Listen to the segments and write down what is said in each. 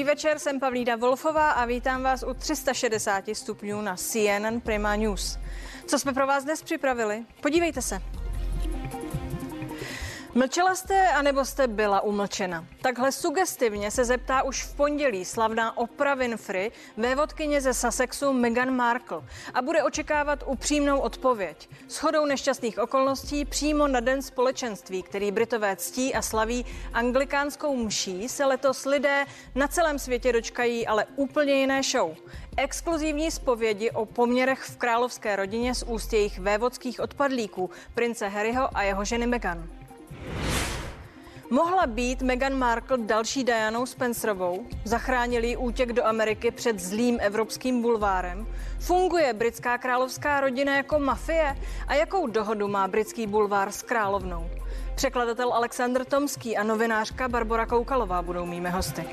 Dobrý večer, jsem Pavlída Wolfová a vítám vás u 360 stupňů na CNN Prima News. Co jsme pro vás dnes připravili? Podívejte se. Mlčela jste, anebo jste byla umlčena? Takhle sugestivně se zeptá už v pondělí slavná Oprah Winfrey, vévodkyně ze Sussexu Meghan Markle a bude očekávat upřímnou odpověď. S chodou nešťastných okolností přímo na Den společenství, který Britové ctí a slaví anglikánskou mší, se letos lidé na celém světě dočkají ale úplně jiné show. Exkluzivní zpovědi o poměrech v královské rodině z úst jejich vévodských odpadlíků, prince Harryho a jeho ženy Meghan. Mohla být Meghan Markle další Dianou Spencerovou? Zachránili útěk do Ameriky před zlým evropským bulvárem? Funguje britská královská rodina jako mafie? A jakou dohodu má britský bulvár s královnou? Překladatel Alexandr Tomský a novinářka Barbara Koukalová budou mými hosty.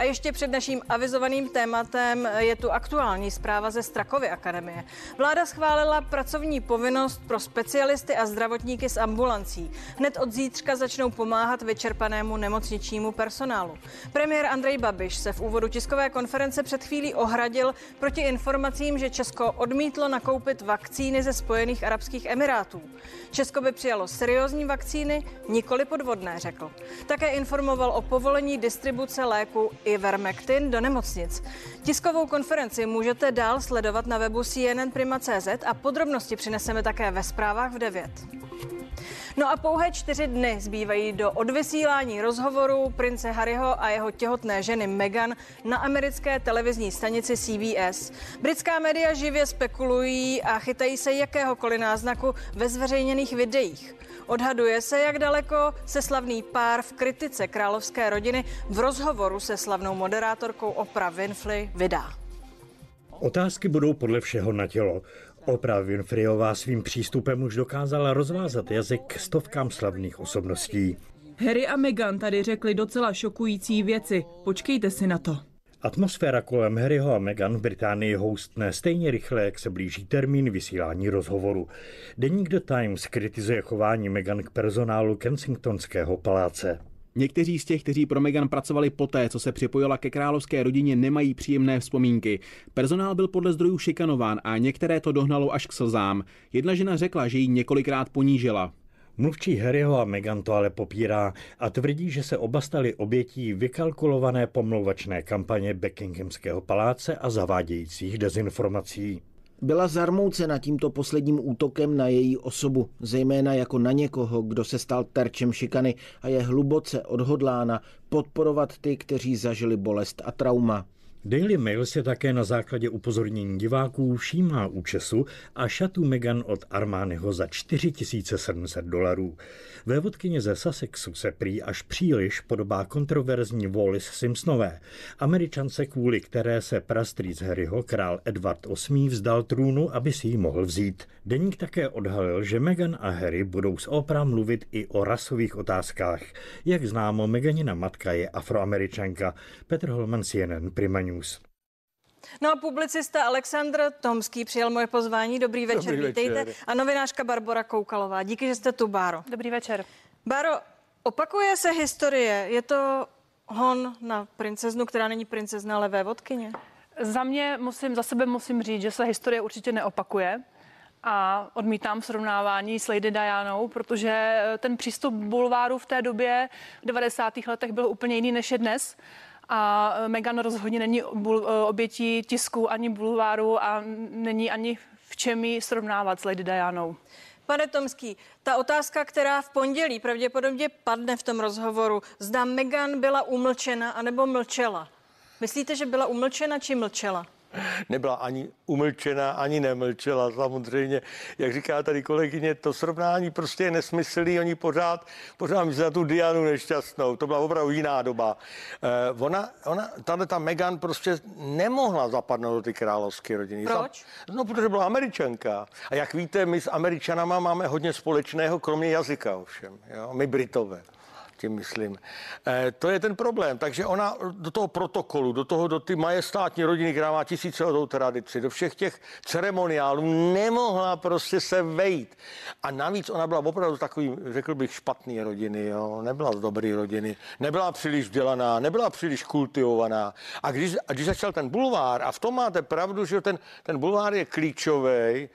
A ještě před naším avizovaným tématem je tu aktuální zpráva ze Strakovy akademie. Vláda schválila pracovní povinnost pro specialisty a zdravotníky z ambulancí. Hned od zítřka začnou pomáhat vyčerpanému nemocničnímu personálu. Premiér Andrej Babiš se v úvodu tiskové konference před chvílí ohradil proti informacím, že Česko odmítlo nakoupit vakcíny ze Spojených Arabských Emirátů. Česko by přijalo seriózní vakcíny, nikoli podvodné, řekl. Také informoval o povolení distribuce léku Ivermectin do nemocnic. Tiskovou konferenci můžete dál sledovat na webu CNN Prima.cz a podrobnosti přineseme také ve zprávách v 9. No a pouhé čtyři dny zbývají do odvysílání rozhovoru prince Harryho a jeho těhotné ženy Meghan na americké televizní stanici CBS. Britská média živě spekulují a chytají se jakéhokoliv náznaku ve zveřejněných videích. Odhaduje se, jak daleko se slavný pár v kritice královské rodiny v rozhovoru se slavnou moderátorkou Oprah Winfrey vydá. Otázky budou podle všeho na tělo. Oprah Winfreyová svým přístupem už dokázala rozvázat jazyk stovkám slavných osobností. Harry a Meghan tady řekli docela šokující věci. Počkejte si na to. Atmosféra kolem Harryho a Meghan v Británii houstne stejně rychle, jak se blíží termín vysílání rozhovoru. Deník The Times kritizuje chování Meghan k personálu Kensingtonského paláce. Někteří z těch, kteří pro Meghan pracovali poté, co se připojila ke královské rodině, nemají příjemné vzpomínky. Personál byl podle zdrojů šikanován a některé to dohnalo až k slzám. Jedna žena řekla, že ji několikrát ponížila. Mluvčí Harryho a Meghan to ale popírá a tvrdí, že se oba stali obětí vykalkulované pomlouvačné kampaně Buckinghamského paláce a zavádějících dezinformací. Byla zarmoucena tímto posledním útokem na její osobu, zejména jako na někoho, kdo se stal terčem šikany a je hluboce odhodlána podporovat ty, kteří zažili bolest a trauma. Daily Mail se také na základě upozornění diváků všímá účesu a šatu Megan od Armányho za 4700 dolarů. Vévodkyně ze Sussexu se prý až příliš podobá kontroverzní Wallis Simpsonové, američance kvůli které se prastrýc Harryho král Edward VIII vzdal trůnu, aby si ji mohl vzít. Deník také odhalil, že Meghan a Harry budou s Oprah mluvit i o rasových otázkách. Jak známo, Meganina matka je afroameričanka. Petr Holman, CNN, Prima News. No a publicista Aleksandr Tomský přijal moje pozvání. Dobrý večer, Dobrý vítejte. večer. A novinářka Barbara Koukalová. Díky, že jste tu, Báro. Dobrý večer. Báro, opakuje se historie. Je to hon na princeznu, která není princezna, ale vévodkyně? Za mě musím, za sebe musím říct, že se historie určitě neopakuje a odmítám srovnávání s Lady Dianou, protože ten přístup bulváru v té době v 90. letech byl úplně jiný než je dnes. A Meghan rozhodně není bul- obětí tisku ani bulváru a není ani v čem ji srovnávat s Lady Dianou. Pane Tomský, ta otázka, která v pondělí pravděpodobně padne v tom rozhovoru, zda Meghan byla umlčena anebo mlčela. Myslíte, že byla umlčena či mlčela? Nebyla ani umlčena, ani nemlčela. Samozřejmě, jak říká tady kolegyně, to srovnání prostě je nesmyslný. Oni pořád, pořád myslí na tu Dianu nešťastnou. To byla opravdu jiná doba. Eh, ona, ona, tahle ta Meghan prostě nemohla zapadnout do ty královské rodiny. Proč? Za- No, protože byla američanka. A jak víte, my s američanama máme hodně společného, kromě jazyka ovšem. Jo? My Britové. Tím myslím. E, to je ten problém. Takže ona do toho protokolu, do toho, do ty majestátní rodiny, která má tisíciletou tradici, do všech těch ceremoniálů nemohla prostě se vejít. A navíc ona byla opravdu takový, řekl bych, špatný rodiny, jo? nebyla z dobrý rodiny, nebyla příliš vzdělaná, nebyla příliš kultivovaná. A když, a když začal ten bulvár, a v tom máte pravdu, že ten, ten bulvár je klíčový,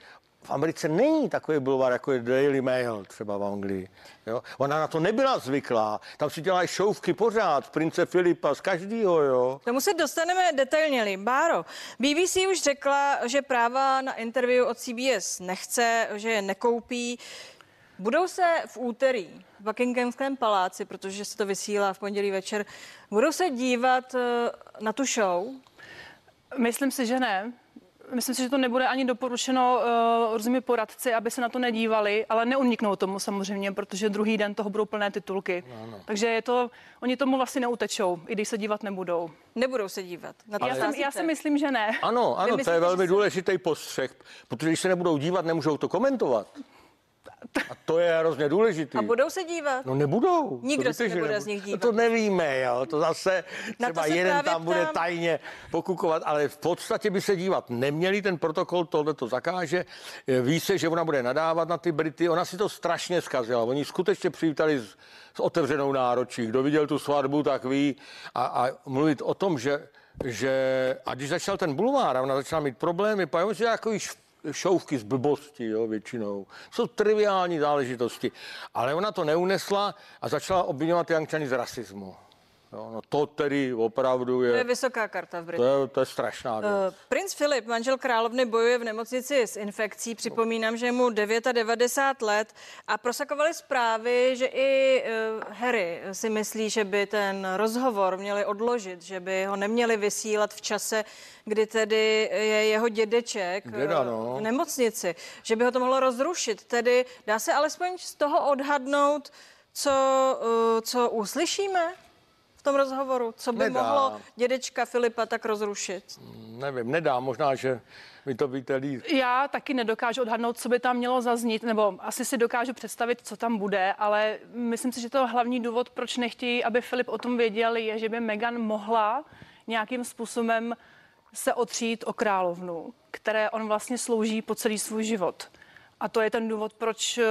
v Americe není takový bulvár, jako je Daily Mail třeba v Anglii. Jo? Ona na to nebyla zvyklá. Tam si dělají šouvky pořád, prince Filipa, z každého, jo. Tomu se dostaneme detailněji. Báro, BBC už řekla, že práva na interview od CBS nechce, že je nekoupí. Budou se v úterý v Buckinghamském paláci, protože se to vysílá v pondělí večer, budou se dívat eh, na tu show? Myslím si, že ne. Myslím si, že to nebude ani doporučeno uh, různými poradci, aby se na to nedívali, ale neuniknou tomu samozřejmě, protože druhý den toho budou plné titulky. No, no. Takže je to, oni tomu vlastně neutečou, i když se dívat nebudou. Nebudou se dívat. Na to já, jsem, já si myslím, že ne. Ano, ano, to je velmi důležitý postřeh, protože když se nebudou dívat, nemůžou to komentovat. A to je hrozně důležité. A budou se dívat? No nebudou. Nikdo se nebude nebude z nich dívat. To nevíme, jo. To zase třeba to jeden tam bude ptám. tajně pokukovat, ale v podstatě by se dívat neměli. Ten protokol tohle to zakáže. Ví se, že ona bude nadávat na ty Brity. Ona si to strašně zkazila. Oni skutečně přivítali s, s otevřenou náročí. Kdo viděl tu svatbu, tak ví. A, a mluvit o tom, že že a když začal ten bulvár a ona začala mít problémy, pak si takový šouvky z blbosti, jo, většinou. Jsou triviální záležitosti. Ale ona to neunesla a začala obvinovat Jankčany z rasismu. Jo, no to tedy opravdu je... To je vysoká karta v Británii. To je, to je strašná věc. Uh, princ Filip, manžel královny, bojuje v nemocnici s infekcí. Připomínám, že je mu 99 let a prosakovaly zprávy, že i uh, Harry si myslí, že by ten rozhovor měli odložit, že by ho neměli vysílat v čase, kdy tedy je jeho dědeček Děda, no. v nemocnici, že by ho to mohlo rozrušit. Tedy dá se alespoň z toho odhadnout, co, uh, co uslyšíme? Tom rozhovoru? Co by nedá. mohlo dědečka Filipa tak rozrušit? Nevím, nedá. Možná, že vy to víte líp. Já taky nedokážu odhadnout, co by tam mělo zaznít, nebo asi si dokážu představit, co tam bude, ale myslím si, že to hlavní důvod, proč nechtějí, aby Filip o tom věděl, je, že by Meghan mohla nějakým způsobem se otřít o královnu, které on vlastně slouží po celý svůj život. A to je ten důvod, proč uh,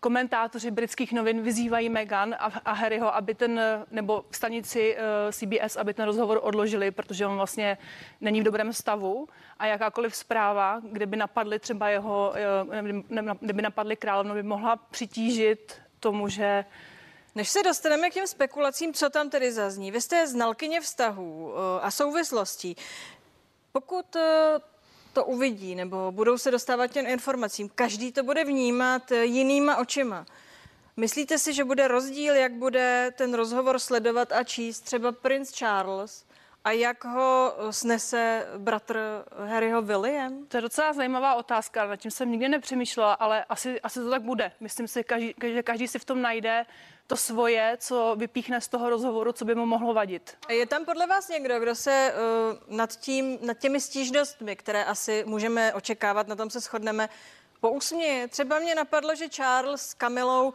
komentátoři britských novin vyzývají Meghan a, a Harryho, aby ten, nebo stanici uh, eh, CBS, aby ten rozhovor odložili, protože on vlastně není v dobrém stavu a jakákoliv zpráva, kde by napadly třeba jeho, uh, kde by napadly královnu, by mohla přitížit tomu, že než se dostaneme k těm spekulacím, co tam tedy zazní, vy jste znalkyně vztahů eh, a souvislostí. Pokud to uvidí nebo budou se dostávat těm informacím. Každý to bude vnímat jinýma očima. Myslíte si, že bude rozdíl, jak bude ten rozhovor sledovat a číst třeba princ Charles a jak ho snese bratr Harryho William? To je docela zajímavá otázka, nad tím jsem nikdy nepřemýšlela, ale asi, asi to tak bude. Myslím si, že každý si v tom najde to svoje, co vypíchne z toho rozhovoru, co by mu mohlo vadit. Je tam podle vás někdo, kdo se uh, nad, tím, nad těmi stížnostmi, které asi můžeme očekávat, na tom se shodneme, pousměje? Třeba mě napadlo, že Charles s Kamilou uh,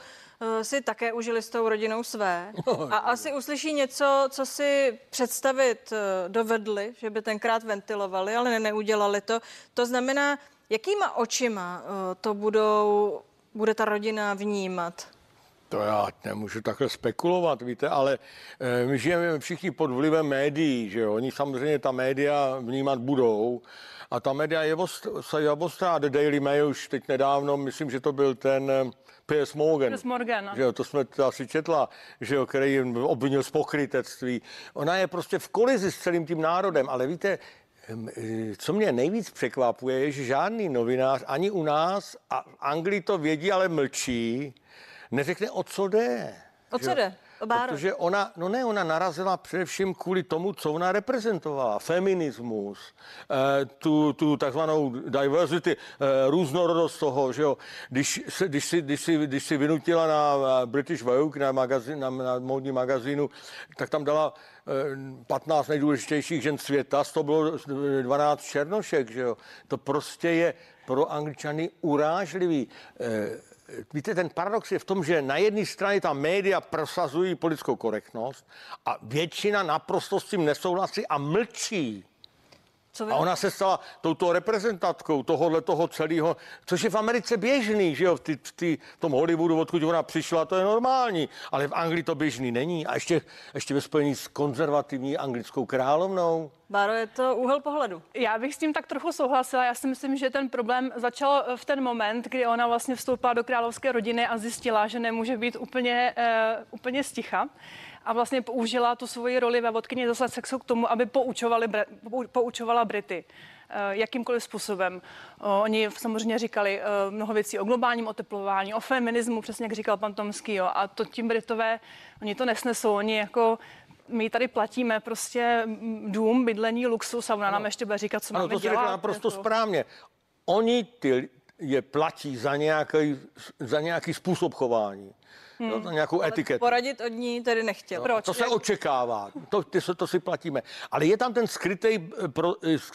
si také užili s tou rodinou své a asi uslyší něco, co si představit uh, dovedli, že by tenkrát ventilovali, ale ne, neudělali to. To znamená, jakýma očima uh, to budou, bude ta rodina vnímat? To já nemůžu takhle spekulovat, víte, ale my žijeme všichni pod vlivem médií, že jo? Oni samozřejmě ta média vnímat budou a ta média je se ostrá. The Daily Mail už teď nedávno, myslím, že to byl ten eh, Piers Morgan. Piers Morgan. Že jo, to jsme to asi četla, že jo, který obvinil z pokrytectví. Ona je prostě v kolizi s celým tím národem, ale víte, eh, co mě nejvíc překvapuje, je, že žádný novinář ani u nás, a v Anglii to vědí, ale mlčí, neřekne, o co jde. O co jde? O Protože ona, no ne, ona narazila především kvůli tomu, co ona reprezentovala. Feminismus, eh, tu, tu takzvanou diversity, eh, různorodost toho, že jo. Když, když, si, když, si, když si vynutila na British Vogue, na, magazín, na, na módní magazínu, tak tam dala 15 nejdůležitějších žen světa, z toho bylo 12 černošek, že jo. To prostě je pro angličany urážlivý. Eh, víte, ten paradox je v tom, že na jedné straně ta média prosazují politickou korektnost a většina naprosto s tím nesouhlasí a mlčí. Co a ona se stala touto reprezentantkou tohohle toho celého, což je v Americe běžný, že jo, v, ty, v, ty, v tom Hollywoodu, odkud ona přišla, to je normální, ale v Anglii to běžný není. A ještě, ještě ve spojení s konzervativní anglickou královnou. Báro, je to úhel pohledu. Já bych s tím tak trochu souhlasila. Já si myslím, že ten problém začal v ten moment, kdy ona vlastně vstoupila do královské rodiny a zjistila, že nemůže být úplně, uh, úplně sticha a vlastně použila tu svoji roli ve vodkyni zase sexu k tomu, aby poučovali, poučovala Brity eh, jakýmkoliv způsobem. Oni samozřejmě říkali eh, mnoho věcí o globálním oteplování, o feminismu, přesně jak říkal pan Tomský, jo, a to tím Britové, oni to nesnesou, oni jako my tady platíme prostě dům, bydlení, luxus a ona nám ještě bude říkat, co ano, máme to dělat. naprosto to... správně. Oni ty je platí za nějaký, za nějaký způsob chování. Hmm. No, nějakou Ale etiketu. Poradit od ní tedy nechtěl. No, Proč? To se očekává, to, ty, to si platíme. Ale je tam ten skrytý,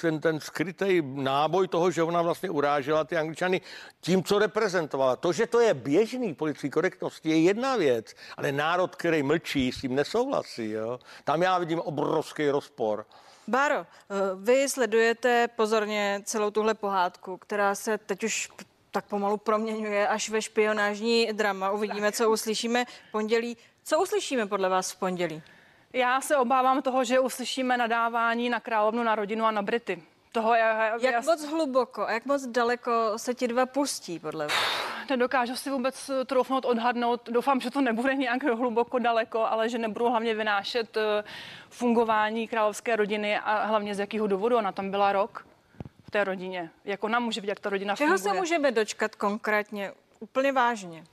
ten, ten skrytý náboj toho, že ona vlastně urážela ty angličany tím, co reprezentovala. To, že to je běžný politický korektnosti, je jedna věc, ale národ, který mlčí, s tím nesouhlasí. Jo? Tam já vidím obrovský rozpor. Báro, eh, vy sledujete pozorně celou tuhle pohádku, která se teď už tak pomalu proměňuje až ve špionážní drama. Uvidíme, co uslyšíme v pondělí. Co uslyšíme podle vás v pondělí? Já se obávám toho, že uslyšíme nadávání na královnu, na rodinu a na Brity. Toho je, jak já... moc hluboko a jak moc daleko se ti dva pustí, podle vás? Nedokážu si vůbec troufnout odhadnout. Doufám, že to nebude nějak hluboko daleko, ale že nebudou hlavně vynášet eh, fungování královské rodiny a hlavně z jakého důvodu. Ona tam byla rok v té rodině. Jak ona může vidět, jak ta rodina Čeho funguje. se můžeme dočkat konkrétně, úplně vážně?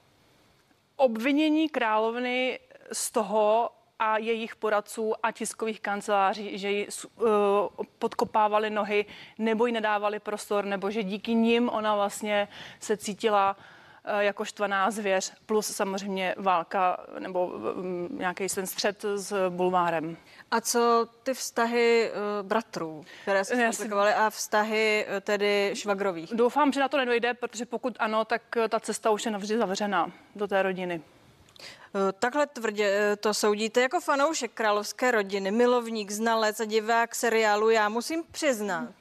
Obvinění královny z toho, a jejich poradců a tiskových kanceláří, že ji uh, podkopávali nohy nebo ji nedávali prostor, nebo že díky nim ona vlastně se cítila uh, jako štvaná zvěř, plus samozřejmě válka nebo um, nějaký ten střed s bulvárem. A co ty vztahy uh, bratrů, které se komplikovaly a vztahy tedy švagrových? Doufám, že na to nedojde, protože pokud ano, tak ta cesta už je navždy zavřená do té rodiny. Eh, takhle tvrdě eh, to soudíte jako fanoušek královské rodiny, milovník, znalec a divák seriálu. Já musím přiznat,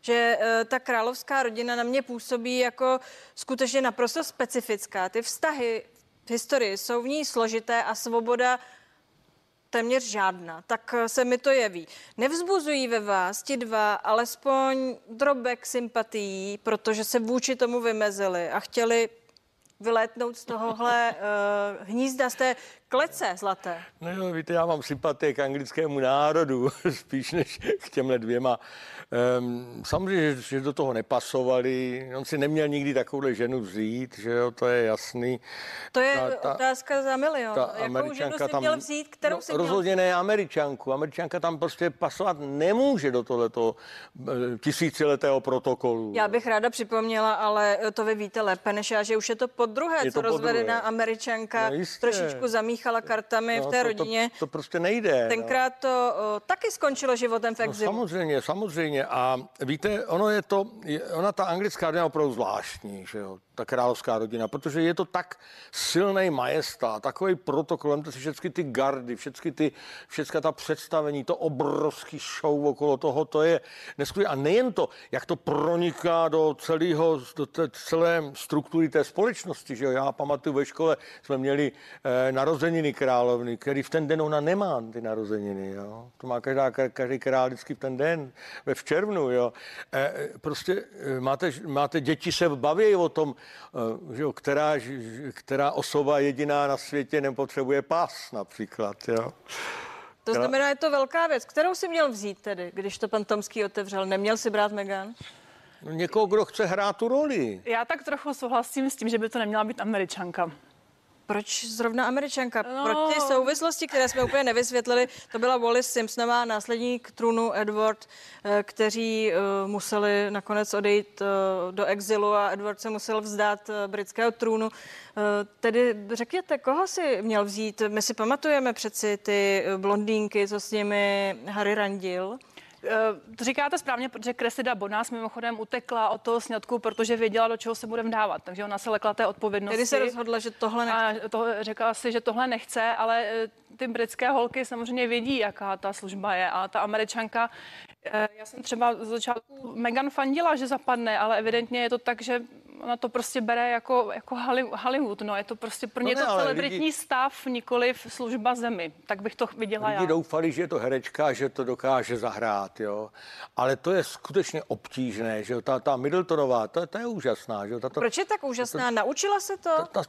že eh, ta královská rodina na mě působí jako skutečně naprosto specifická. Ty vztahy v historii jsou v ní složité a svoboda téměř žádná. Tak se mi to jeví. Nevzbuzují ve vás ti dva alespoň drobek sympatií, protože se vůči tomu vymezili a chtěli vylétnout z tohohle uh, hnízda, z té klece zlaté. No jo, víte, já mám sympatie k anglickému národu, spíš než k těmhle dvěma. Um, samozřejmě, že, že do toho nepasovali. On si neměl nikdy takovou ženu vzít, že jo, to je jasný. To je ta, ta, otázka za milion. Ta Jakou ženu si tam, měl vzít, kterou no, si Rozhodně měl... ne Američanku. Američanka tam prostě pasovat nemůže do tohoto eh, tisíciletého protokolu. Já bych ráda připomněla, ale to vy víte lépe než já, že už je to po druhé, je co rozvedená Američanka no, trošičku zamíchala kartami no, v té to, rodině. To, to prostě nejde. No. Tenkrát to o, taky skončilo životem v no, exilu. No, samozřejmě, samozřejmě. A víte, ono je to, ona ta anglická je opravdu zvláštní, že jo ta královská rodina, protože je to tak silný majestát, takový protokol, to si všechny ty gardy, všechny ty, všechna ta představení, to obrovský show okolo toho, to je neskutečné. A nejen to, jak to proniká do celého, do té celé struktury té společnosti, že jo? Já pamatuju ve škole, jsme měli eh, narozeniny královny, který v ten den ona nemá ty narozeniny, jo? To má každá, každý král vždycky v ten den, ve v červnu, jo? Eh, prostě eh, máte, máte děti se baví o tom, Eh, že jo, která, která osoba jediná na světě nepotřebuje pas například. Jo. To znamená, je to velká věc. Kterou si měl vzít tedy, když to pan Tomský otevřel? Neměl si brát Megan? No, někoho, kdo chce hrát tu roli. Já tak trochu souhlasím s tím, že by to neměla být američanka. Proč zrovna američanka? No. Proč ty souvislosti, které jsme úplně nevysvětlili, to byla Wallis Simpsonová, následník trůnu Edward, eh, kteří eh, museli nakonec odejít eh, do exilu a Edward se musel vzdát britského trůnu. Tedy řekněte, koho si měl vzít? My si pamatujeme přeci ty blondýnky, co s nimi Harry randil. To říkáte správně, protože Cressida Bonas mimochodem utekla od toho sňatku, protože věděla, do čeho se bude vdávat. Takže ona se lekla té odpovědnosti. Tedy se rozhodla, že tohle nechce. A to, řekla si, že tohle nechce, ale eh, ty britské holky samozřejmě vědí, jaká ta služba je. A ta američanka, eh, já jsem třeba z začátku Megan fandila, že zapadne, ale evidentně je to tak, že ona to prostě bere jako, jako Hollywood, no, je to prostě pro ně no ne, to celebritní lidi, stav, nikoli v služba zemi, tak bych to viděla lidi já. doufali, že je to herečka, že to dokáže zahrát, jo, ale to je skutečně obtížné, že jo, ta, ta Middletonová, to, to je úžasná, že jo. Tato, Proč je tak úžasná? To, Naučila se to? Ta, ta,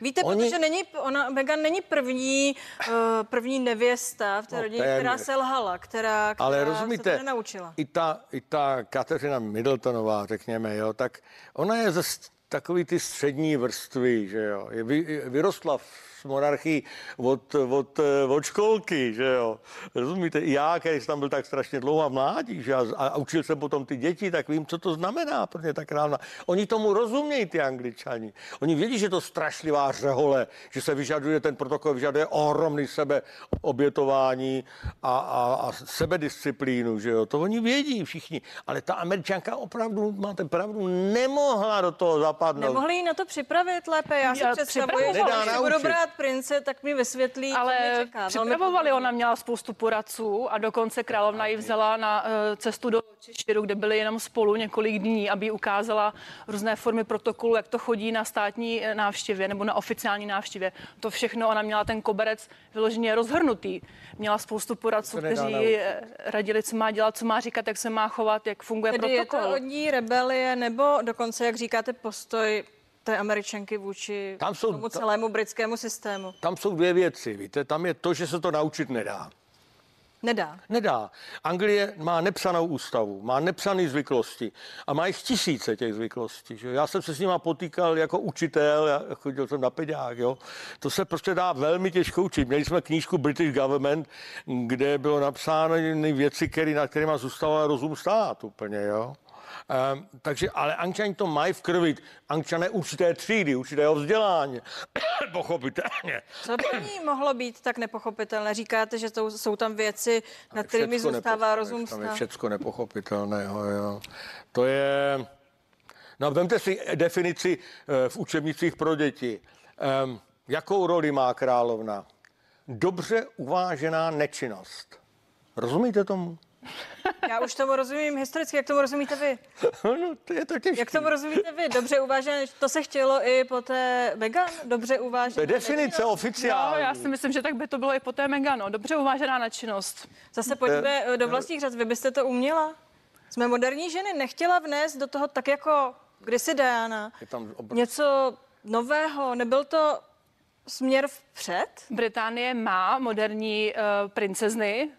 Víte, Oni... protože není, ona, Megan není první, uh, první nevěsta v té no, rodině, ten... která selhala, která, která Ale rozumíte, se to nenaučila. I ta, I ta Kateřina Middletonová, řekněme, jo, tak ona je ze takový ty střední vrstvy, že jo. Je, vy, vyrostla v monarchii od, od, od školky, že jo. Rozumíte? Já, který jsem tam byl tak strašně dlouho a mládí, že a, a učil jsem potom ty děti, tak vím, co to znamená pro ně tak ráno. Oni tomu rozumějí, ty angličani. Oni vědí, že to strašlivá řehole, že se vyžaduje, ten protokol vyžaduje ohromný sebe obětování a, a, a sebedisciplínu, že jo. To oni vědí všichni. Ale ta američanka opravdu, máte pravdu, nemohla do toho zapadnout. Nemohli ji na to připravit lépe. Já si představuji, že budu brát prince, tak mi vysvětlí, Ale co mě čeká. připravovali, ona měla spoustu poradců a dokonce královna ji vzala na uh, cestu do Češiru, kde byli jenom spolu několik dní, aby ukázala různé formy protokolu, jak to chodí na státní eh, návštěvě nebo na oficiální návštěvě. To všechno ona měla ten koberec vyloženě rozhrnutý. Měla spoustu poradců, kteří eh, radili, co má dělat, co má říkat, jak se má chovat, jak funguje Tedy protokol. je to od ní rebelie nebo dokonce, jak říkáte, postoj té američanky vůči tam jsou, tomu celému britskému systému? Tam jsou dvě věci, víte, tam je to, že se to naučit nedá. Nedá. Nedá. Anglie má nepsanou ústavu, má nepsané zvyklosti a má jich tisíce těch zvyklostí. Že? Já jsem se s nima potýkal jako učitel, já chodil jsem na peďák, jo. To se prostě dá velmi těžko učit. Měli jsme knížku British Government, kde bylo napsáno věci, které, nad kterými zůstával rozum stát úplně, jo. Um, takže, ale Ančani to mají v krvi. Ančané určité třídy, určitého vzdělání. Pochopitelně. Co by ní mohlo být tak nepochopitelné? Říkáte, že to, jsou tam věci, nad kterými zůstává rozum Tam je všecko nepochopitelné. Jo. To je... No, vemte si definici uh, v učebnicích pro děti. Um, jakou roli má královna? Dobře uvážená nečinnost. Rozumíte tomu? Já už tomu rozumím historicky, jak tomu rozumíte vy? No, to je to těžké. Jak tomu rozumíte vy? Dobře uvážené, to se chtělo i po té Megan? Dobře uvážené. To je definice oficiální. No, já si myslím, že tak by to bylo i po té Megan. No. Dobře uvážená na činnost. Zase pojďme do vlastních řad. Vy byste to uměla? Jsme moderní ženy, nechtěla vnést do toho tak jako kdysi Diana. Obr... Něco nového, nebyl to směr vpřed? Británie má moderní uh, princezny, Eh,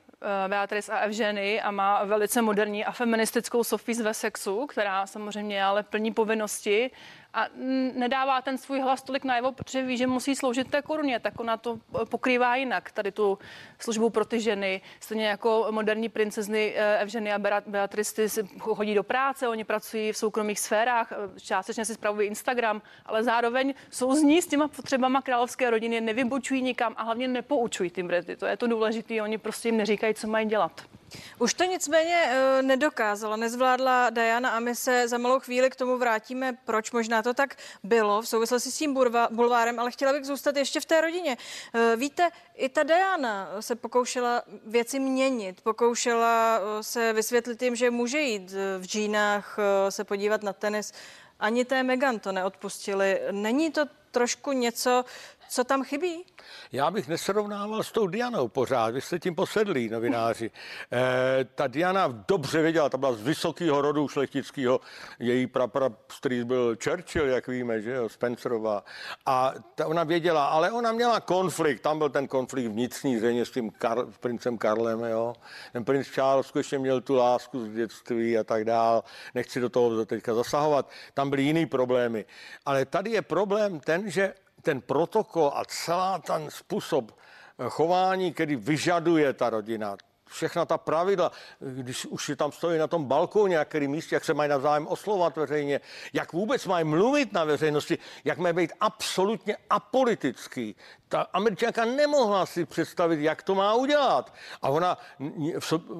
Beatrice a Evženy a má velice moderní a feministickou Sophie z Wessexu, která samozřejmě ale plní povinnosti a nedává ten svůj hlas tolik najevo, protože ví, že musí sloužit té koruně, tak ona to pokrývá jinak, tady tu službu pro ty ženy. Stejně jako moderní princezny eh, Evženy a Beatrice chodí do práce, oni pracují v soukromých sférách, eh, částečně si spravují Instagram, ale zároveň jsou z ní s těma potřebama královské rodiny, nevybočují nikam a hlavně nepoučují ty Brity. To je to důležité, oni prostě jim neříkají, co mají dělat. Už to nicméně uh, nedokázala, nezvládla Diana a my se za malou chvíli k tomu vrátíme, proč možná to tak bylo v souvislosti s tím bulvárem, ale chtěla bych zůstat ještě v té rodině. Uh, víte, i ta Diana se pokoušela věci měnit, pokoušela uh, se vysvětlit jim, že může jít v džínách se podívat na tenis. Ani té Megan to neodpustili. Není to trošku něco, co tam chybí? Já bych nesrovnával s tou Dianou pořád, vy jste tím posedlí, novináři. E, ta Diana dobře věděla, ta byla z vysokého rodu šlechtického, její praprastrýc byl Churchill, jak víme, že jo, Spencerová. A ta, ona věděla, ale ona měla konflikt, tam byl ten konflikt vnitřní zřejmě s tím Kar- princem Karlem, jo. Ten princ Charles skutečně měl tu lásku z dětství a tak dál. Nechci do toho teďka zasahovat. Tam byly jiný problémy. Ale tady je problém ten, že ten protokol a celá ten způsob eh, chování, který vyžaduje ta rodina, všechna ta pravidla, když už je tam stojí na tom balkóně, na kterým místě, jak se mají navzájem oslovat veřejně, jak vůbec mají mluvit na veřejnosti, jak mají být absolutně apolitický. Ta američanka nemohla si představit, jak to má udělat. A ona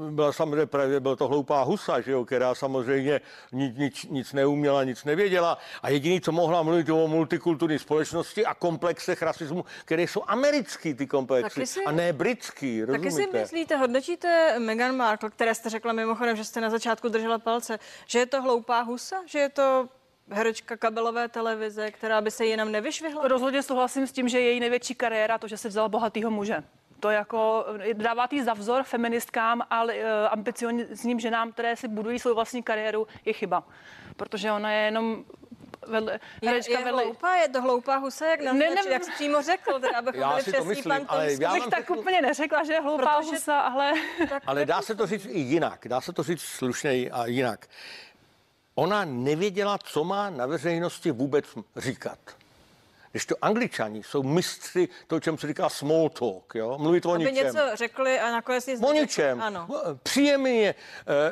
byla samozřejmě, byla to hloupá husa, že jo, která samozřejmě nic, nic, nic neuměla, nic nevěděla. A jediný, co mohla mluvit o multikulturní společnosti a komplexech rasismu, které jsou americký ty komplexy si, a ne britský, rozumíte? Taky si myslíte, hodnotíte Meghan Markle, které jste řekla mimochodem, že jste na začátku držela palce, že je to hloupá husa, že je to herečka kabelové televize, která by se jinam nevyšvihla? Rozhodně souhlasím s tím, že její největší kariéra to, že se vzala bohatýho muže. To jako dává tý za vzor feministkám a uh, ambiciozním ženám, které si budují svou vlastní kariéru, je chyba. Protože ona je jenom vedle, je, je vedle... hloupá, je to hloupá husa, jak, ne, ne, jak jsi přímo řekl, teda, abychom já si to myslím, pan ale já bych tak řeknu... úplně neřekla, že je hloupá Protože... husa, ale... ale dá se to říct i jinak, dá se to říct slušněji a jinak. Ona nevěděla, co má na veřejnosti vůbec říkat. Když to angličani jsou mistři to, čem se říká small talk, jo? mluvit o Aby ničem. něco řekli a nakonec nic O ničem. Ano. Příjemně,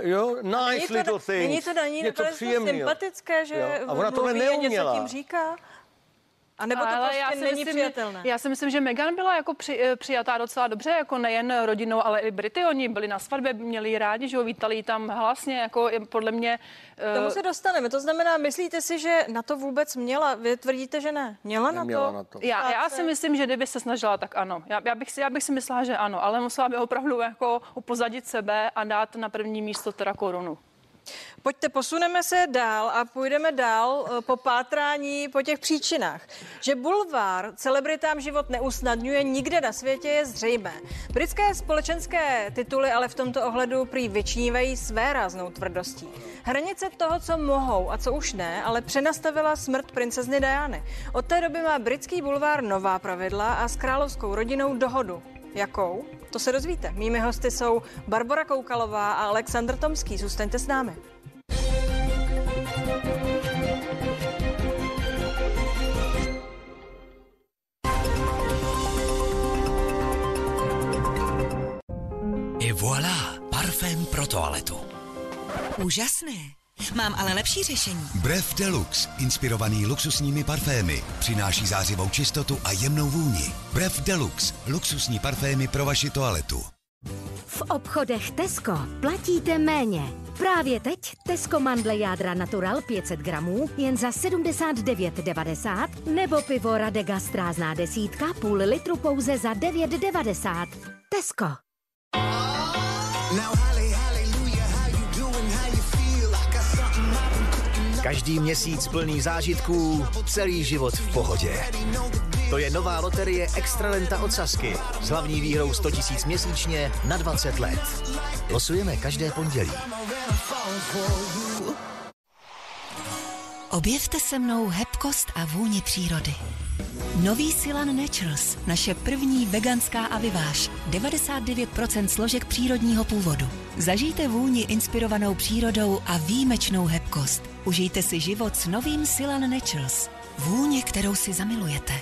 uh, jo, nice to, little things. Není to na ní něco sympatické, že jo? A ona tohle neuměla. něco tím říká? A nebo to Ale prostě já si není myslím, přijatelné? Já si myslím, že Meghan byla jako při, eh, přijatá docela dobře, jako nejen rodinou, ale i Brity. Oni byli na svatbě, měli rádi, že ho vítali tam hlasně, jako podle mě... K tomu se dostaneme. To znamená, myslíte si, že na to vůbec měla? Vy tvrdíte, že ne. Měla Neměla na to? Na to. Já, já si myslím, že kdyby se snažila, tak ano. Já, já, bych si, já bych si myslela, že ano, ale musela by opravdu jako upozadit sebe a dát na první místo teda korunu. Pojďte, posuneme se dál a půjdeme dál eh, po pátrání po těch příčinách. Že bulvár celebritám život neusnadňuje nikde na světě je zřejmé. Britské společenské tituly ale v tomto ohledu prý vyčnívají své ráznou tvrdostí. Hranice toho, co mohou a co už ne, ale přenastavila smrt princezny Diany. Od té doby má britský bulvár nová pravidla a s královskou rodinou dohodu. Jakou? To se dozvíte. Mými hosty jsou Barbara Koukalová a Aleksandr Tomský. Zůstaňte s námi. Et voilà, parfém pro toaletu. Úžasné. Mám ale lepší řešení. Brev Deluxe, inspirovaný luxusními parfémy, přináší zářivou čistotu a jemnou vůni. Brev Deluxe, luxusní parfémy pro vaši toaletu. V obchodech Tesco platíte méně. Právě teď Tesco mandle jádra Natural 500 gramů jen za 79,90 nebo pivo Radega strázná desítka půl litru pouze za 9,90. Tesco. Každý měsíc plný zážitků, celý život v pohodě. To je nová loterie Extralenta od Sasky s hlavní výhrou 100 000 měsíčně na 20 let. Losujeme každé pondělí. Objevte se mnou hebkost a vůni přírody. Nový Silan Naturals, naše první veganská aviváž. 99% složek přírodního původu. Zažijte vůni inspirovanou přírodou a výjimečnou hebkost. Užijte si život s novým Silan Naturals. Vůně, kterou si zamilujete.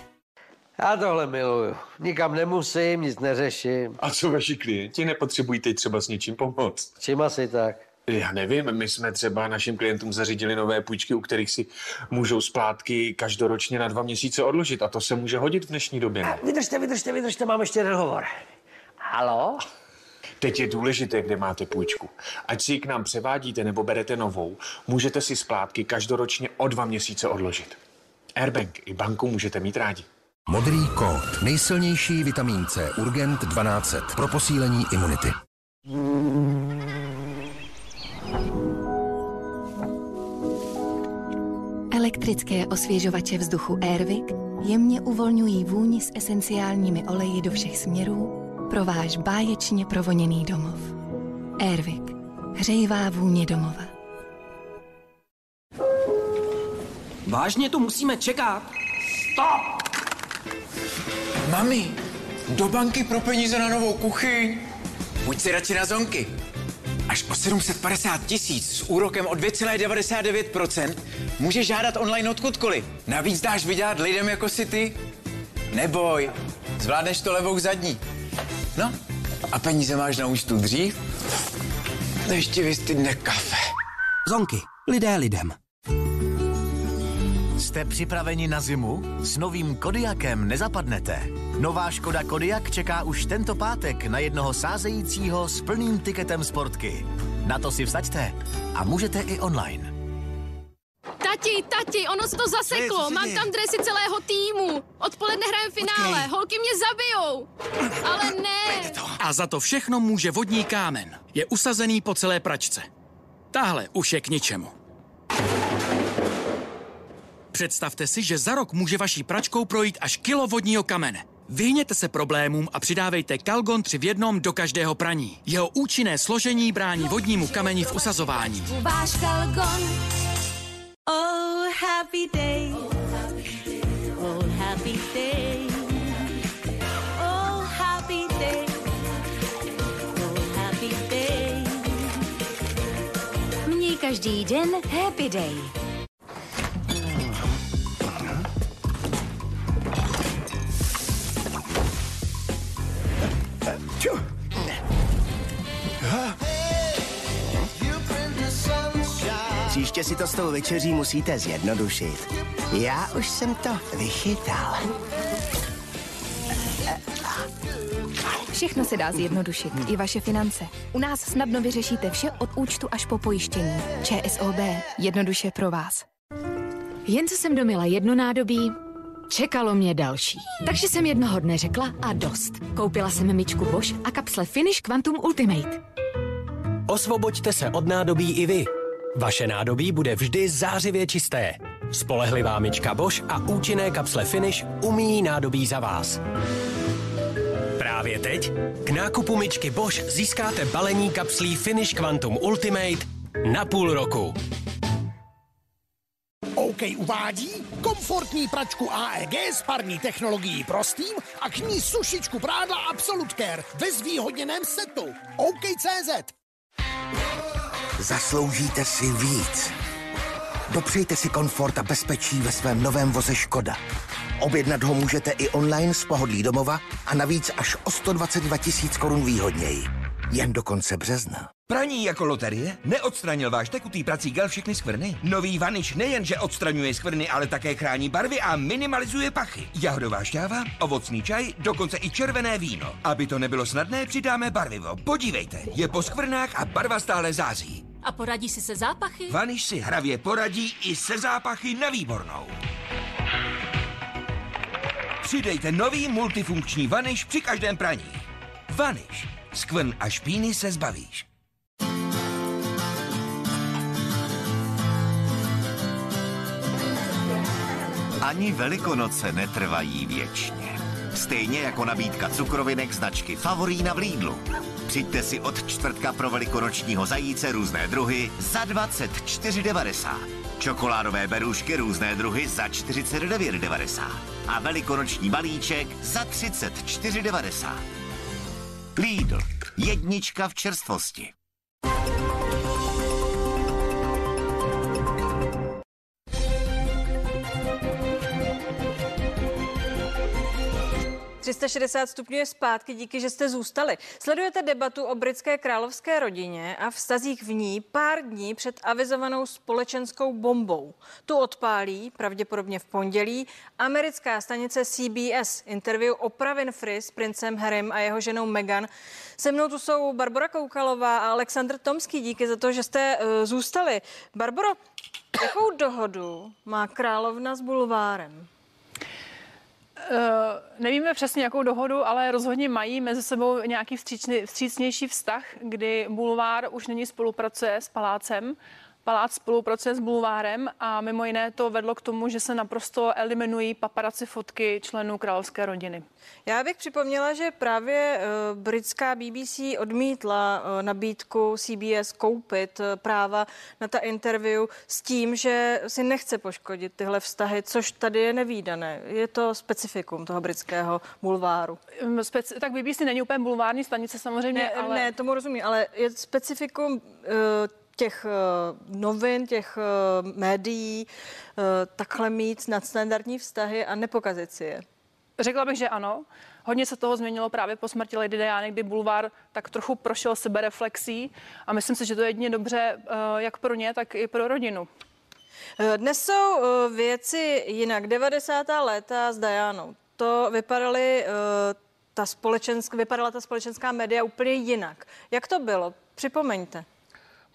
Já tohle miluju. Nikam nemusím, nic neřeším. A co vaši klienti nepotřebují teď třeba s něčím pomoct? Čím asi tak? Já nevím, my jsme třeba našim klientům zařídili nové půjčky, u kterých si můžou splátky každoročně na dva měsíce odložit a to se může hodit v dnešní době. A vydržte, vydržte, vydržte, mám ještě jeden hovor. Halo? Teď je důležité, kde máte půjčku. Ať si ji k nám převádíte nebo berete novou, můžete si splátky každoročně o dva měsíce odložit. Airbank i banku můžete mít rádi. Modrý kód. Nejsilnější vitamin C Urgent 1200 pro posílení imunity. Elektrické osvěžovače vzduchu Airwick jemně uvolňují vůni s esenciálními oleji do všech směrů pro váš báječně provoněný domov. Airwick. Hřejivá vůně domova. Vážně tu musíme čekat? Stop! Mami, do banky pro peníze na novou kuchyň. Pojď si radši na zonky. Až o 750 tisíc s úrokem o 2,99% může žádat online odkudkoliv. Navíc dáš vydělat lidem jako si ty. Neboj, zvládneš to levou zadní. No, a peníze máš na účtu dřív, než ti vystydne kafe. Zonky. Lidé lidem. Jste připraveni na zimu? S novým Kodiakem nezapadnete. Nová Škoda Kodiak čeká už tento pátek na jednoho sázejícího s plným tiketem sportky. Na to si vsaďte a můžete i online. Tati, tati, ono se to zaseklo. co se Mám tam dresy celého týmu. Odpoledne hrajeme finále. Počkej. Holky mě zabijou. Ale ne. A za to všechno může vodní kámen. Je usazený po celé pračce. Tahle už je k ničemu. Představte si, že za rok může vaší pračkou projít až kilo vodního kamene. Vyhněte se problémům a přidávejte Kalgon 3 v jednom do každého praní. Jeho účinné složení brání vodnímu kameni v usazování. Váš kalgon. Oh, happy day. Oh, happy day. Oh, happy day. Oh, happy day. Měj každý den happy day. Příště si to s tou večeří musíte zjednodušit. Já už jsem to vychytal. Všechno se dá zjednodušit, i vaše finance. U nás snadno vyřešíte vše od účtu až po pojištění. ČSOB. Jednoduše pro vás. Jen co jsem domila jedno nádobí, čekalo mě další. Takže jsem jednoho dne řekla a dost. Koupila jsem myčku Bosch a kapsle Finish Quantum Ultimate. Osvoboďte se od nádobí i vy. Vaše nádobí bude vždy zářivě čisté. Spolehlivá myčka Bosch a účinné kapsle Finish umíjí nádobí za vás. Právě teď k nákupu myčky Bosch získáte balení kapslí Finish Quantum Ultimate na půl roku. OK uvádí komfortní pračku AEG s parní technologií prostým a k ní sušičku prádla Absolute Care ve zvýhodněném setu. OK.cz Zasloužíte si víc. Dopřejte si komfort a bezpečí ve svém novém voze Škoda. Objednat ho můžete i online z pohodlí domova a navíc až o 122 tisíc korun výhodněji. Jen do konce března. Praní jako loterie? Neodstranil váš tekutý prací gel všechny skvrny? Nový vaniš nejenže odstraňuje skvrny, ale také chrání barvy a minimalizuje pachy. Jahodová šťáva, ovocný čaj, dokonce i červené víno. Aby to nebylo snadné, přidáme barvivo. Podívejte, je po skvrnách a barva stále září. A poradí si se zápachy? Vaniš si hravě poradí i se zápachy na výbornou. Přidejte nový multifunkční vaniš při každém praní. Vaniš. Skvrn a špíny se zbavíš. Ani velikonoce netrvají věčně. Stejně jako nabídka cukrovinek značky Favorína v Lidlu. Přijďte si od čtvrtka pro velikonočního zajíce různé druhy za 24,90. Čokoládové berušky různé druhy za 49,90. A velikonoční balíček za 34,90. Lidl. Jednička v čerstvosti. 360 stupňů je zpátky, díky, že jste zůstali. Sledujete debatu o britské královské rodině a vztazích v ní pár dní před avizovanou společenskou bombou. Tu odpálí, pravděpodobně v pondělí, americká stanice CBS. Interview o Winfrey s princem Harrym a jeho ženou Meghan. Se mnou tu jsou Barbara Koukalová a Aleksandr Tomský. Díky za to, že jste uh, zůstali. Barbaro, jakou dohodu má královna s bulvárem? Uh, nevíme přesně, jakou dohodu, ale rozhodně mají mezi sebou nějaký vstřícnější vztah, kdy bulvár už nyní spolupracuje s palácem. Palác spolupracuje s bulvárem a mimo jiné to vedlo k tomu, že se naprosto eliminují paparaci fotky členů královské rodiny. Já bych připomněla, že právě uh, britská BBC odmítla uh, nabídku CBS koupit uh, práva na ta interview s tím, že si nechce poškodit tyhle vztahy, což tady je nevýdané. Je to specifikum toho britského bulváru. Um, Speci- tak BBC není úplně bulvární stanice samozřejmě, Ne, ale... ne tomu rozumím, ale je specifikum uh, těch uh, novin, těch uh, médií, uh, takhle mít nadstandardní vztahy a nepokazit si je. Řekla bych, že ano. Hodně se toho změnilo právě po smrti Lady Diany, kdy bulvár tak trochu prošel sebereflexí a myslím si, že to je jedině dobře eh, jak pro ně, tak i pro rodinu. Eh, Dnes jsou eh, věci jinak. 90. léta s Dianou. To vypadaly, eh, ta společensk, vypadala ta společenská média úplně jinak. Jak to bylo? Připomeňte.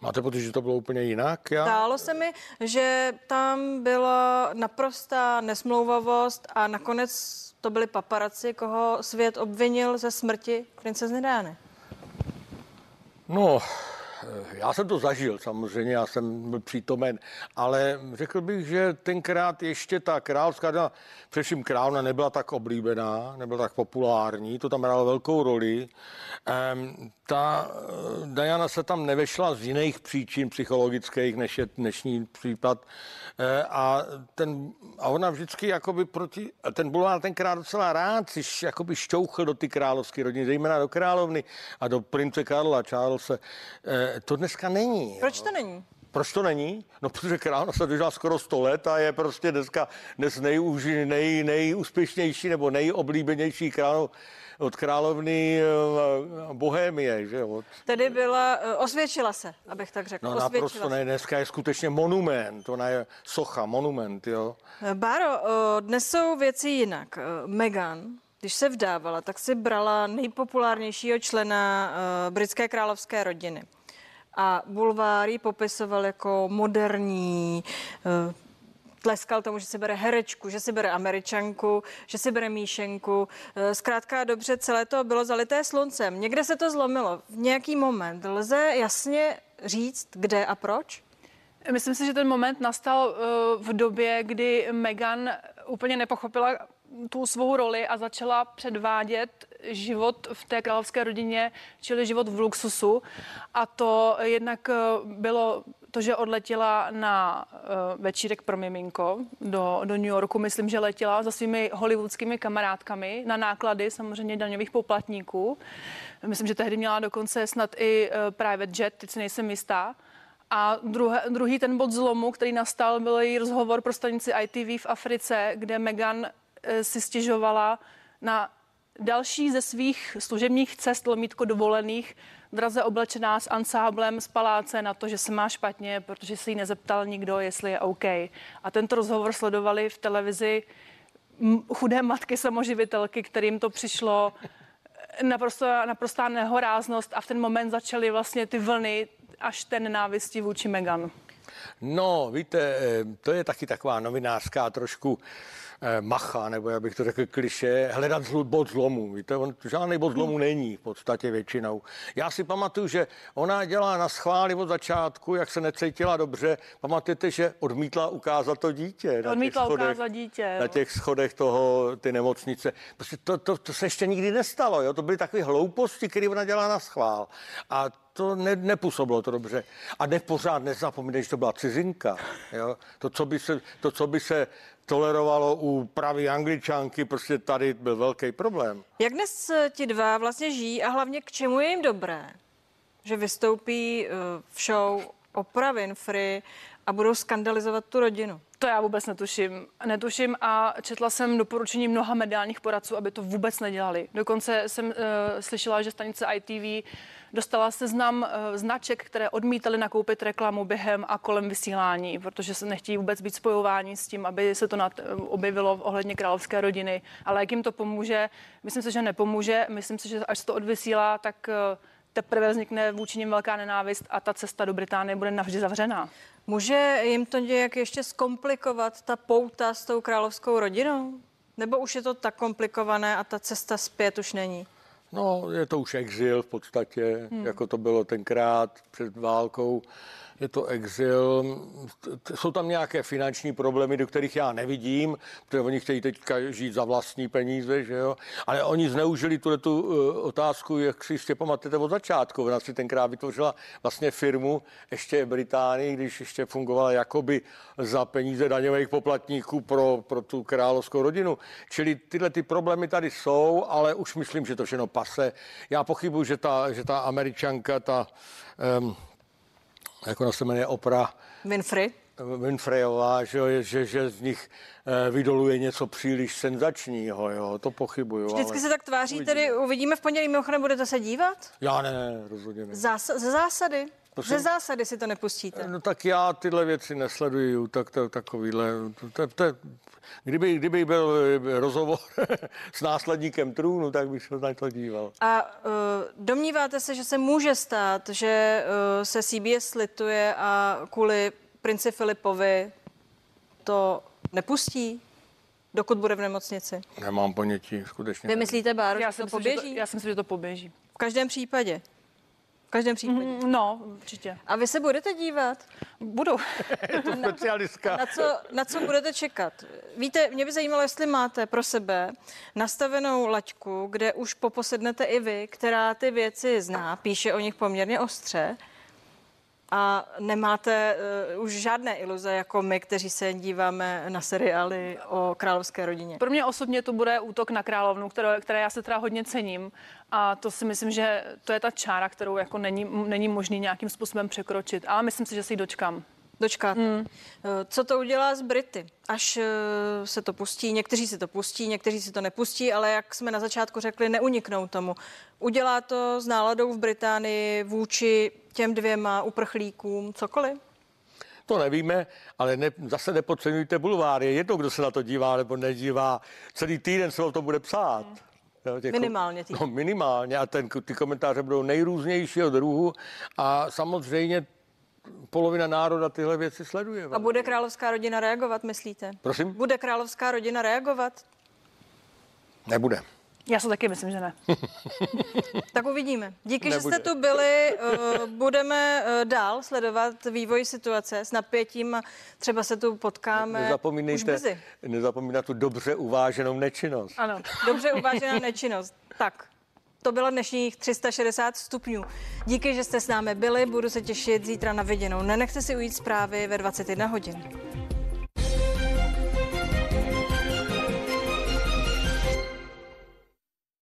Máte pocit, že to bylo úplně jinak? Já? Zdálo se mi, že tam byla naprostá nesmlouvavost a nakonec to byli paparaci, koho svět obvinil ze smrti princezny Diany. No, já jsem to zažil samozřejmě, já jsem byl přítomen, ale řekl bych, že tenkrát ještě ta královská, především královna nebyla tak oblíbená, nebyla tak populární, to tam hrálo velkou roli. Ehm, ta eh, Diana se tam nevešla z jiných příčin psychologických, než je dnešní případ. Eh, a, ten, a ona vždycky jakoby proti, ten bulvár tenkrát docela rád si jakoby šťouchl do ty královské rodiny, zejména do královny a do prince Karla Charlesa. Eh, To dneska není. Proč to není? Proč to není? No, protože královna se dožila skoro 100 let a je prostě dneska dnes nejúži, nej, nejúspěšnější nebo nejoblíbenější král od královny eh, Bohémie, že? Od- Tedy byla, eh, osvědčila se, abych tak řekl. No osvědčila naprosto ne, dneska je skutečně monument, ona je socha, monument, jo. Báro, eh, dnes jsou věci jinak. Meghan, když se vdávala, tak si brala nejpopulárnějšího člena britské královské rodiny. A bulvár ji popisoval jako moderní, eh, tleskal tomu, že si bere herečku, že si bere američanku, že si bere míšenku. Eh, Zkrátka dobře, celé to bylo zalité sluncem. Někde se to zlomilo. V nějaký moment lze jasně říct, kde a proč? Myslím si, že ten moment nastal eh, v době, kdy Meghan úplně nepochopila tu svou roli a začala předvádět život v té královské rodině, čili život v luxusu. A to jednak eh, bylo to, že odletěla na uh, večírek pro miminko do, do New Yorku. Myslím, že letěla za svými hollywoodskými kamarádkami na náklady samozřejmě daňových poplatníků. Myslím, že tehdy měla dokonce snad i uh, private jet, teď si nejsem jistá. A druhé, druhý ten bod zlomu, který nastal, byl její rozhovor pro stanici ITV v Africe, kde Meghan eh, si stěžovala na další ze svých služebních cest lomítko dovolených, draze oblečená s ansáblem z paláce na to, že se má špatně, protože se jí nezeptal nikdo, jestli je OK. A tento rozhovor sledovali v televizi chudé matky samoživitelky, kterým to přišlo naprosto, naprostá nehoráznost a v ten moment začaly vlastně ty vlny až ten nenávisti vůči Meghan. No, víte, eh, to je taky taková novinářská trošku macha, nebo jak bych to řekl kliše, hledat zl, bod zlomu. Víte, on, žádný bod zlomu není v podstatě většinou. Já si pamatuju, že ona dělá na schvály od začátku, jak se necítila dobře. Pamatujete, že odmítla ukázat to dítě. na těch Odmítla schodech- ukázat dítě. Na těch schodech toho, ty nemocnice. Prostě to, to, to se ještě nikdy nestalo. Jo? To byly takové hlouposti, které ona dělá na schvál. A to ne, nepůsobilo to dobře. A ne pořád nezapomínej, že to byla cizinka. Jo? To, co by se, to, co by se tolerovalo u pravý angličanky, prostě tady byl velký problém. Jak dnes eh, ti dva vlastně žijí a hlavně k čemu je jim dobré? Že vystoupí eh, v show Oprah Winfrey a budou skandalizovat tu rodinu. To já vůbec netuším. Netuším a četla jsem doporučení mnoha mediálních poradců, aby to vůbec nedělali. Dokonce jsem uh, slyšela, že stanice ITV dostala seznam uh, značek, které odmítali nakoupit reklamu během a kolem vysílání, protože se nechtějí vůbec být spojováni s tím, aby se to nad, objevilo ohledně královské rodiny. Ale jak jim to pomůže? Myslím si, že nepomůže. Myslím si, že až se to odvysílá, tak uh, teprve vznikne vůči nim velká nenávist a ta cesta do Británie bude navždy zavřená. Může jim to nějak ještě zkomplikovat ta pouta s tou královskou rodinou? Nebo už je to tak komplikované a ta cesta zpět už není? No, je to už exil v podstatě, Hmm. jako to bylo tenkrát před válkou. Je to exil. Jsou tam nějaké finanční problémy, do kterých já nevidím, protože oni chtějí teďka žít za vlastní peníze, že jo. Ale oni zneužili tuhle tu uh, otázku, jak si ještě pamatujete od začátku. Ona si tenkrát vytvořila vlastně firmu ještě v Británii, když ještě fungovala jakoby za peníze daňových poplatníků pro, pro tu královskou rodinu. Čili tyhle ty problémy tady jsou, ale už myslím, že to všechno pase. Já pochybuji, že ta, že ta američanka, ta, um, jak ona se jmenuje, Oprah, Winfrey? Winfreyová, že, že, že z nich eh, vydoluje něco příliš senzačního, jo, to pochybuju. Vždycky ale... se tak tváří, tedy uvidíme v pondělí, mimochodem budete se dívat? Já ne, ne, rozhodně ne. Zás- ze zásady? Prosím? Ze zásady si to nepustíte. No tak já tyhle věci nesleduju, tak to, takovýhle, to, to, to, kdyby, kdyby byl eh, rozhovor s následníkem trůnu, tak bych se na to díval. A uh, domníváte se, že se může stát, že uh, se CBS slituje a kvůli princi Filipovi to nepustí, dokud bude v nemocnici? Nemám ponětí, skutečně. Vy myslíte, Báro, Já že to myslím, že to- poběží? já si myslím, že to poběží. V každém případě. V každém případě. Mm, no, určitě. A vy se budete dívat? Budu. Je to specialistka. Na co, na co budete čekat? Víte, mě by zajímalo, jestli máte pro sebe nastavenou laťku, kde už poposednete i vy, která ty věci zná, píše o nich poměrně ostře a nemáte uh, už žádné iluze jako my, kteří se díváme na seriály o královské rodině. Pro mě osobně to bude útok na královnu, které, které já se teda hodně cením. A to si myslím, že to je ta čára, kterou jako není, není možný nějakým způsobem překročit. Ale myslím si, že si ji dočkám. Dočkáte. Hmm. Co to udělá s Brity? Až eh, se to pustí, někteří si to pustí, někteří si to nepustí, ale jak jsme na začátku řekli, neuniknou tomu. Udělá to s náladou v Británii vůči těm dvěma uprchlíkům cokoliv? To nevíme, ale ne, zase nepodceňujte bulvár. Je jedno, kdo se na to dívá nebo nedívá. Celý týden se o tom bude psát. Jo, těch- Minimálně týden. No, minimálně a ten, ty komentáře budou nejrůznějšího druhu a samozřejmě polovina národa tyhle věci sleduje. A bude královská rodina reagovat, myslíte? Prosím? Bude královská rodina reagovat? Nebude. Já si taky myslím, že ne. Tak uvidíme. Díky, Nebude. že jste tu byli. eh, Budeme eh, dál sledovat vývoj situace s napětím a třeba se tu potkáme už Nezapomínejte, brzy. nezapomínat tu dobře uváženou nečinnost. Ano, dobře uvážená nečinnost. Tak, to bylo dnešních 360 stupňů. Díky, že jste s námi byli, budu se těšit zítra na viděnou. Nenechte si ujít zprávy ve 21 hodin.